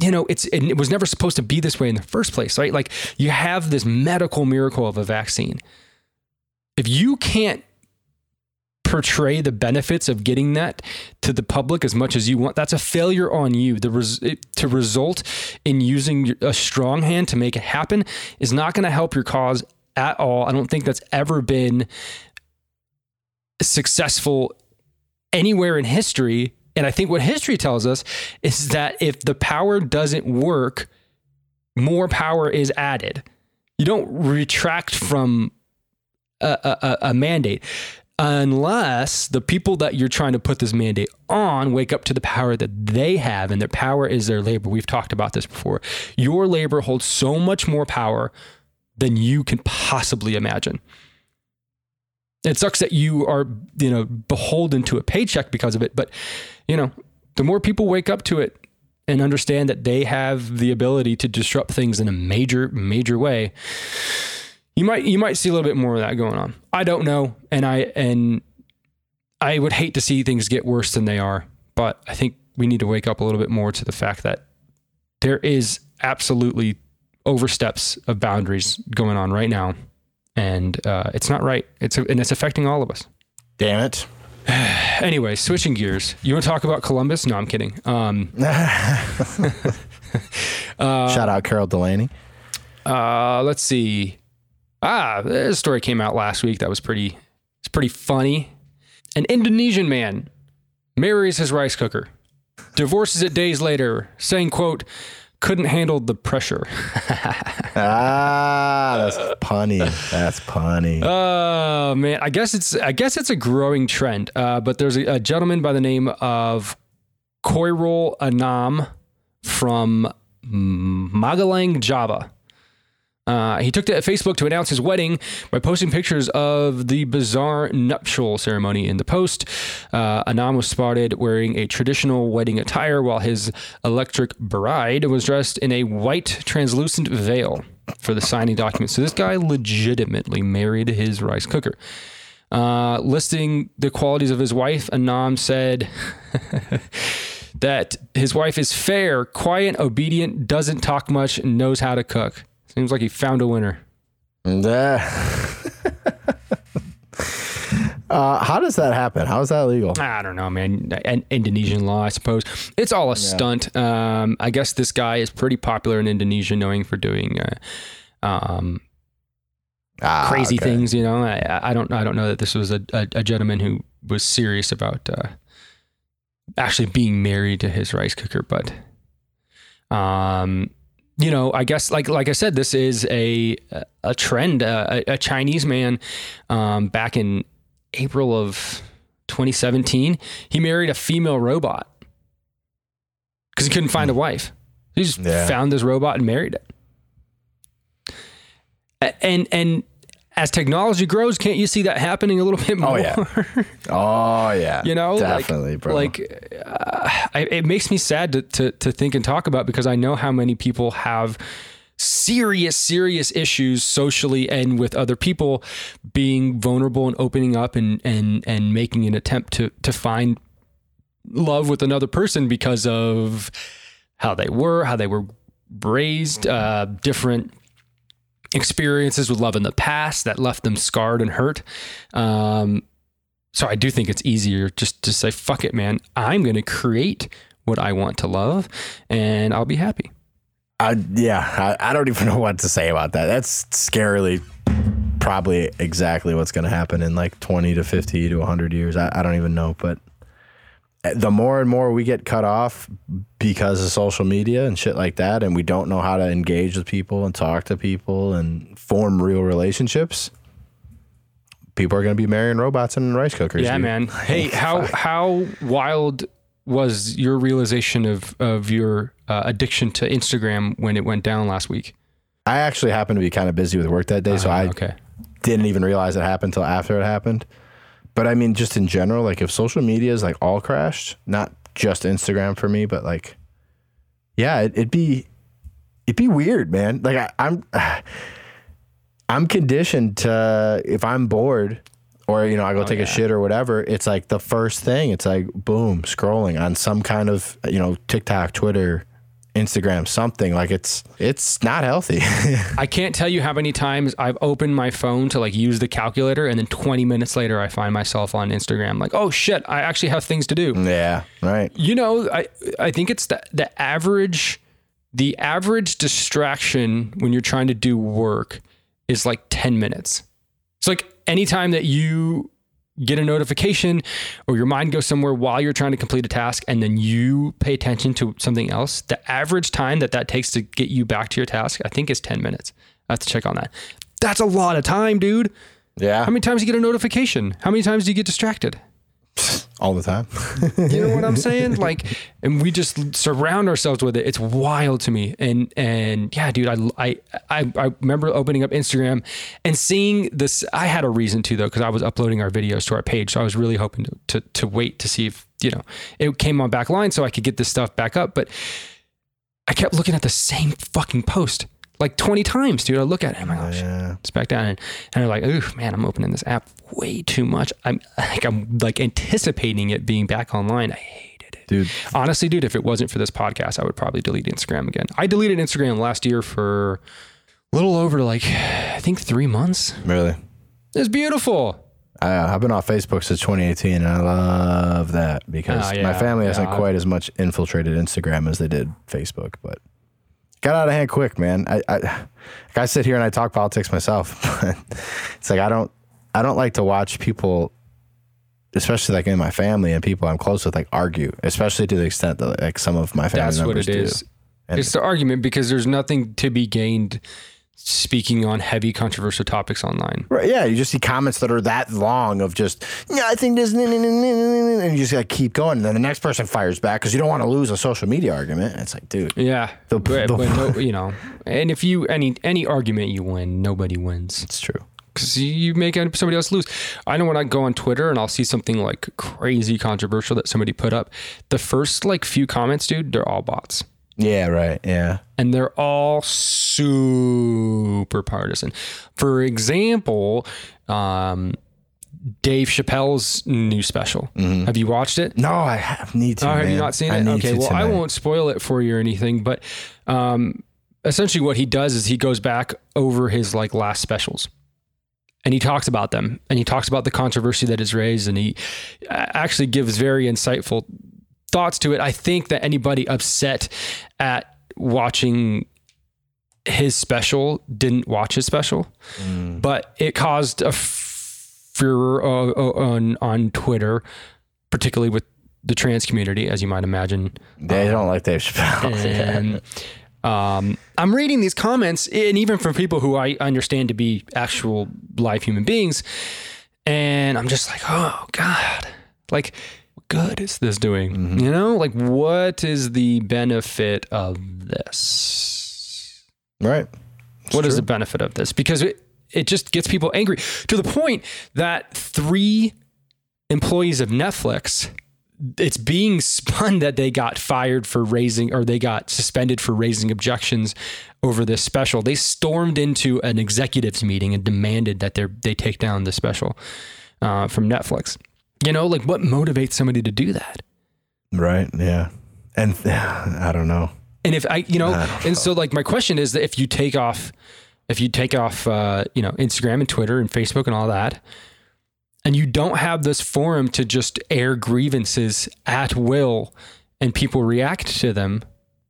you know it's it was never supposed to be this way in the first place right? Like you have this medical miracle of a vaccine. If you can't portray the benefits of getting that to the public as much as you want that's a failure on you. The res- to result in using a strong hand to make it happen is not going to help your cause at all i don't think that's ever been successful anywhere in history and I think what history tells us is that if the power doesn't work, more power is added. You don't retract from a, a, a, mandate unless the people that you're trying to put this mandate on wake up to the power that they have, and their power is their labor. We've talked about this before. Your labor holds so much more power than you can possibly imagine. It sucks that you are, you know, beholden to a paycheck because of it, but you know, the more people wake up to it and understand that they have the ability to disrupt things in a major, major way, you might you might see a little bit more of that going on. I don't know, and I and I would hate to see things get worse than they are, but I think we need to wake up a little bit more to the fact that there is absolutely oversteps of boundaries going on right now, and uh, it's not right. It's and it's affecting all of us. Damn it. [sighs] anyway, switching gears. You want to talk about Columbus? No, I'm kidding. Um, [laughs] uh, Shout out Carol Delaney. Uh, let's see. Ah, this story came out last week. That was pretty. It's pretty funny. An Indonesian man marries his rice cooker, divorces it days later, saying, "quote couldn't handle the pressure. [laughs] ah, that's punny. That's punny. Oh man, I guess it's I guess it's a growing trend. Uh, but there's a, a, gentleman by the name of Koirul Anam from Magelang, Java. Uh, he took to Facebook to announce his wedding by posting pictures of the bizarre nuptial ceremony in the post. Uh, Anam was spotted wearing a traditional wedding attire while his electric bride was dressed in a white translucent veil for the signing document. So this guy legitimately married his rice cooker. Uh, listing the qualities of his wife, Anam said [laughs] that his wife is fair, quiet, obedient, doesn't talk much, knows how to cook. Seems like he found a winner. [laughs] uh, how does that happen? How is that legal? I don't know, man. An Indonesian law, I suppose. It's all a yeah. stunt. Um, I guess this guy is pretty popular in Indonesia, knowing for doing uh, um, ah, crazy okay. things. You know, I, I, don't. I don't know that this was a, a, a gentleman who was serious about uh, actually being married to his rice cooker, but um, you know, I guess like like I said, this is a a trend. Uh, a, a, Chinese man um, back in April of 2017, he married a female robot because he couldn't find a wife. He just yeah. found this robot and married it. And and as technology grows, can't you see that happening a little [laughs] bit more? Oh yeah. Oh yeah. you know, definitely, like, bro. Like, uh, I, it makes me sad to, to to think and talk about because I know how many people have serious, serious issues socially and with other people being vulnerable and opening up and and and making an attempt to to find love with another person because of how they were, how they were raised, uh, different experiences with love in the past that left them scarred and hurt. Um, so I do think it's easier just to say, fuck it, man. I'm going to create what I want to love and I'll be happy. Yeah, I, I don't even [laughs] know what to say about that. That's scarily probably exactly what's going to happen in like 20 to 50 to 100 years. I, I don't even know, but the more and more we get cut off because of social media and shit like that, and we don't know how to engage with people and talk to people and form real relationships, people are going to be marrying robots and rice cookers. Yeah, man. [laughs] Hey, how how wild was your realization of of your uh, addiction to Instagram when it went down last week? I actually happened to be kind of busy with work that day, uh, so I okay. didn't even realize it happened until after it happened. But I mean, just in general, like if social media is like all crashed, not just Instagram for me, but like, yeah, it, would be, it'd be weird, man. Like I, I'm, [sighs] I'm conditioned to if I'm bored or you know I go oh, take yeah. a shit or whatever, it's like the first thing. It's like boom, scrolling on some kind of you know TikTok, Twitter, Instagram, something like it's it's not healthy. [laughs] I can't tell you how many times I've opened my phone to like use the calculator and then 20 minutes later I find myself on Instagram like, "Oh shit, I actually have things to do." yeah, right. You know, I I think it's the the average the average distraction when you're trying to do work is like 10 minutes. It's like anytime that you get a notification or your mind goes somewhere while you're trying to complete a task and then you pay attention to something else, the average time that that takes to get you back to your task, I think is 10 minutes. I have to check on that. That's a lot of time, dude. Yeah, How many times do you get a notification? How many times do you get distracted? All the time. You know what I'm [laughs] saying? Like, and we just surround ourselves with it. It's wild to me. And and yeah, dude, I I I, remember opening up Instagram and seeing this. I had a reason to though, because I was uploading our videos to our page, so I was really hoping to to, to wait to see if you know it came on back line so I could get this stuff back up. But I kept looking at the same fucking post like 20 times, dude. I look at it, I'm like, oh yeah, it's back down and, and I'm like, ooh, man, I'm opening this app way too much. I'm [laughs] like, I'm like anticipating it being back online. I hated it. dude. Honestly, dude, if it wasn't for this podcast, I would probably delete Instagram again. I deleted Instagram last year for a little over like, I think three months. Really. It's beautiful. I, uh, I've been on Facebook since 2018, and I love that because Oh, my yeah, family hasn't yeah. quite as much infiltrated Instagram as they did Facebook, but got out of hand quick, man. I, I, like I sit here and I talk politics myself, [laughs] it's like I don't, I don't like to watch people, especially like in my family and people I'm close with, like argue, especially to the extent that like some of my family That's what members it do. is. And- It's the argument because there's nothing to be gained speaking on heavy controversial topics online. Right, yeah, you just see comments that are that long of just, yeah, I think this, and you just gotta keep going. And then the next person fires back because you don't want to lose a social media argument. It's like, dude, Yeah, The- but, the- but no, [laughs] you know, and if you any any argument you win, nobody wins it's true. because you make somebody else lose. I know when I go on Twitter and I'll see something like crazy controversial that somebody put up, the first like few comments, dude, they're all bots. Yeah, right. Yeah. and they're all super partisan. For example, um, Dave Chappelle's new special. Have you watched it? No, I have need to. Oh, have you not seen I it? Okay, well, I won't spoil it for you or anything, but um, essentially what he does is he goes back over his like last specials. And he talks about them, and he talks about the controversy that is raised, and he actually gives very insightful thoughts to it. I think that anybody upset at watching his special didn't watch his special, Mm. but it caused a furor uh, uh, on on Twitter, particularly with the trans community, as you might imagine. They don't like Dave Chappelle. And [laughs] um, I'm reading these comments, and even from people who I understand to be actual live human beings, and I'm just like, oh god, like. What good is this doing? You know, like what is the benefit of this? Right. What is the benefit of this? Because it, it just gets people angry to the point that three employees of Netflix, it's being spun that they got fired for raising or they got suspended for raising objections over this special. They stormed into an executives meeting and demanded that they they take down the special uh, from Netflix. You know, like what motivates somebody to do that? Right. Yeah. And [laughs] I don't know. And if I, you know, I and so like my question is that if you take off, if you take off, uh, you know, Instagram and Twitter and Facebook and all that, and you don't have this forum to just air grievances at will and people react to them,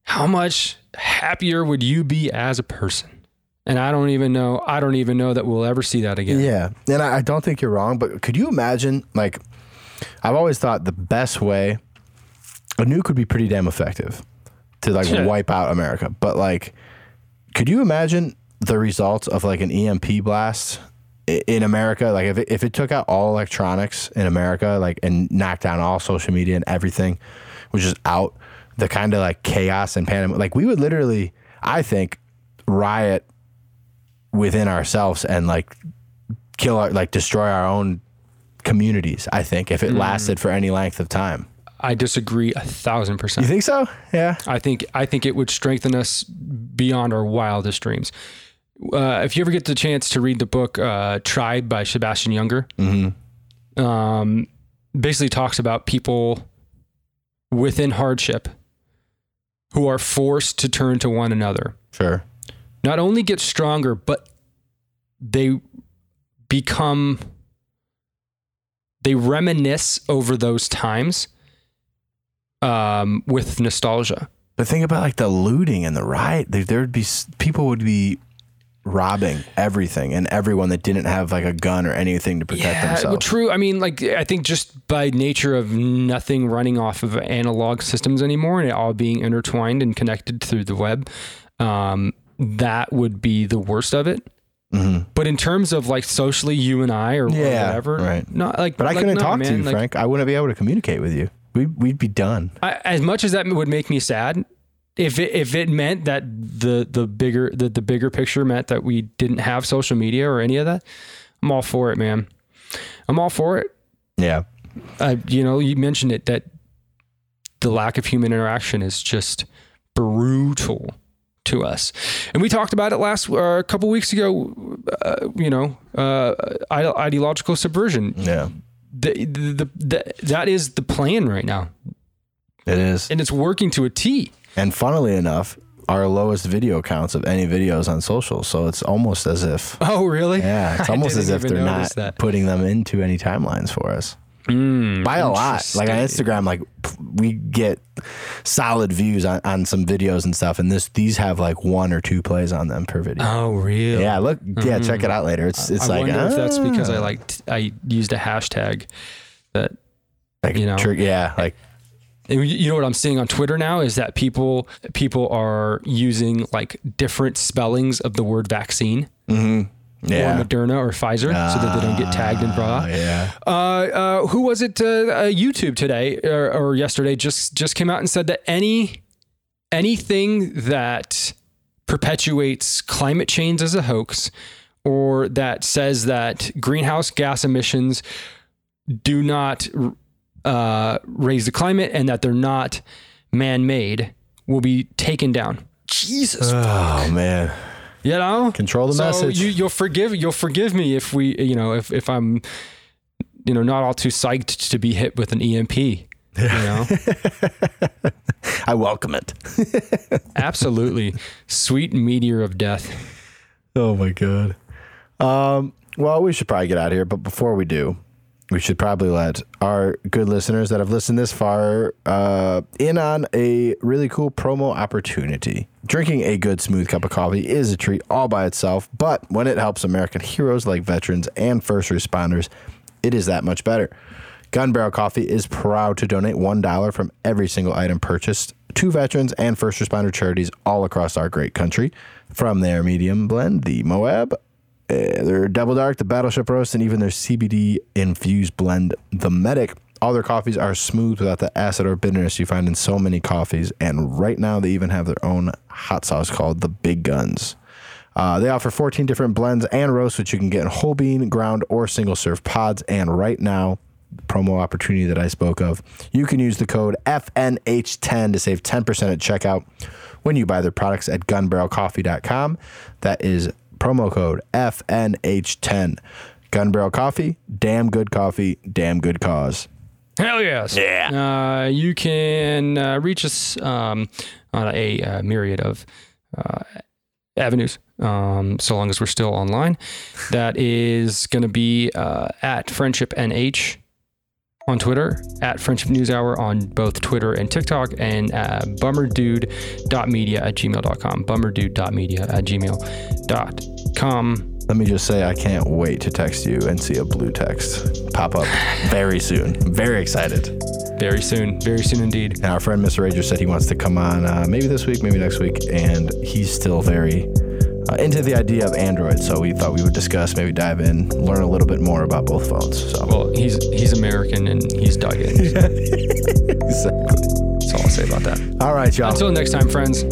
how much happier would you be as a person? And I don't even know, I don't even know that we'll ever see that again. Yeah. And I, I don't think you're wrong, but could you imagine, like, I've always thought the best way, a nuke would be pretty damn effective to, like, Yeah. wipe out America. But, like, could you imagine the results of, like, an EMP blast in America? Like, if it, if it took out all electronics in America, like, and knocked down all social media and everything, which is out, the kind of, like, chaos and panic, like, we would literally, I think, riot within ourselves and like kill our like destroy our own communities i think if it lasted for any length of time I disagree a thousand percent. you think so yeah I think I think it would strengthen us beyond our wildest dreams. Uh, if you ever get the chance to read the book uh, "Tribe" by Sebastian Junger, um, basically talks about people within hardship who are forced to turn to one another. Sure. Not only get stronger, but they become they reminisce over those times um, with nostalgia. But think about like the looting and the riot. There, there'd be people would be robbing everything and everyone that didn't have like a gun or anything to protect well, themselves. true. I mean, like I think just by nature of nothing running off of analog systems anymore and it all being intertwined and connected through the web, um, that would be the worst of it. Mhm. But in terms of like socially, you and I or, Yeah, whatever, right. No, like, But I like, couldn't no, talk to you, like, Frank. I wouldn't be able to communicate with you. We'd, we'd be done. I, as much as that would make me sad, if it if it meant that the the bigger the, the bigger picture meant that we didn't have social media or any of that, I'm all for it, man. I'm all for it. Yeah. Uh, you know, you mentioned it that the lack of human interaction is just brutal to us, and we talked about it last uh, a couple weeks ago. Uh, you know, uh, ideological subversion. Yeah. The, the, the, that is the plan right now, It is. and it's working to a T. And funnily enough, our lowest video counts of any videos on social. So it's almost as if, Oh, really? yeah, it's [laughs] almost as if they're not that. putting them into any timelines for us. Mm, by a lot. Like on. Instagram, like we get solid views on, on some videos and stuff, and this these have like one or two plays on them per video. Oh, really? yeah, look, yeah, check it out later. It's it's I like wonder if that's because I ah, like I used a hashtag that like, you know. tr- yeah, like you know what I'm seeing on Twitter now is that people people are using like different spellings of the word vaccine yeah, or Moderna or Pfizer so that they don't get tagged and brought Ah, yeah, Uh, uh, who was it? Uh, uh, YouTube today or, or yesterday just just came out and said that any anything that perpetuates climate change as a hoax or that says that greenhouse gas emissions do not uh, raise the climate and that they're not man-made will be taken down. Jesus, Oh man, you know. control the so message. you, you'll forgive you'll forgive me if we you know if if I'm you know not all too psyched to be hit with an EMP. You know, [laughs] I welcome it. [laughs] absolutely, sweet meteor of death. Oh my god. Um, well, we should probably get out of here, but before we do, we should probably let our good listeners that have listened this far uh, in on a really cool promo opportunity. Drinking a good smooth cup of coffee is a treat all by itself, but when it helps American heroes like veterans and first responders, it is that much better. Gun Barrel Coffee is proud to donate $1 from every single item purchased to veterans and first responder charities all across our great country. From their medium blend, the Moab, uh, their Double Dark, the Battleship Roast, and even their CBD infused blend, the Medic. All their coffees are smooth without the acid or bitterness you find in so many coffees. And right now, they even have their own hot sauce called the Big Guns. Uh, they offer 14 different blends and roasts, which you can get in whole bean, ground, or single serve pods. And right now, promo opportunity that I spoke of, you can use the code FNH10 to save 10% at checkout when you buy their products at gunbarrelcoffee.com. That is promo code FNH10. Gun Barrel Coffee, damn good coffee, damn good cause. Hell yes. Yeah. Uh, you can uh, reach us um, on a, uh myriad of uh, avenues, um, so long as we're still online. That is going to be uh, at Friendship NH on Twitter, at Friendship News Hour on both Twitter and TikTok, and uh, bummerdude.media at gmail.com. Bummerdude.media at gmail.com. Let me just say, I can't wait to text you and see a blue text pop up very soon. Very excited. Very soon. Very soon indeed. And our friend Mr. Rager said he wants to come on uh, maybe this week, maybe next week, and he's still very uh, into the idea of Android. So we thought we would discuss, maybe dive in, learn a little bit more about both phones. So Well, he's he's American and he's dug in. So [laughs] exactly. that's all I'll say about that. All right, y'all. Until next time, friends.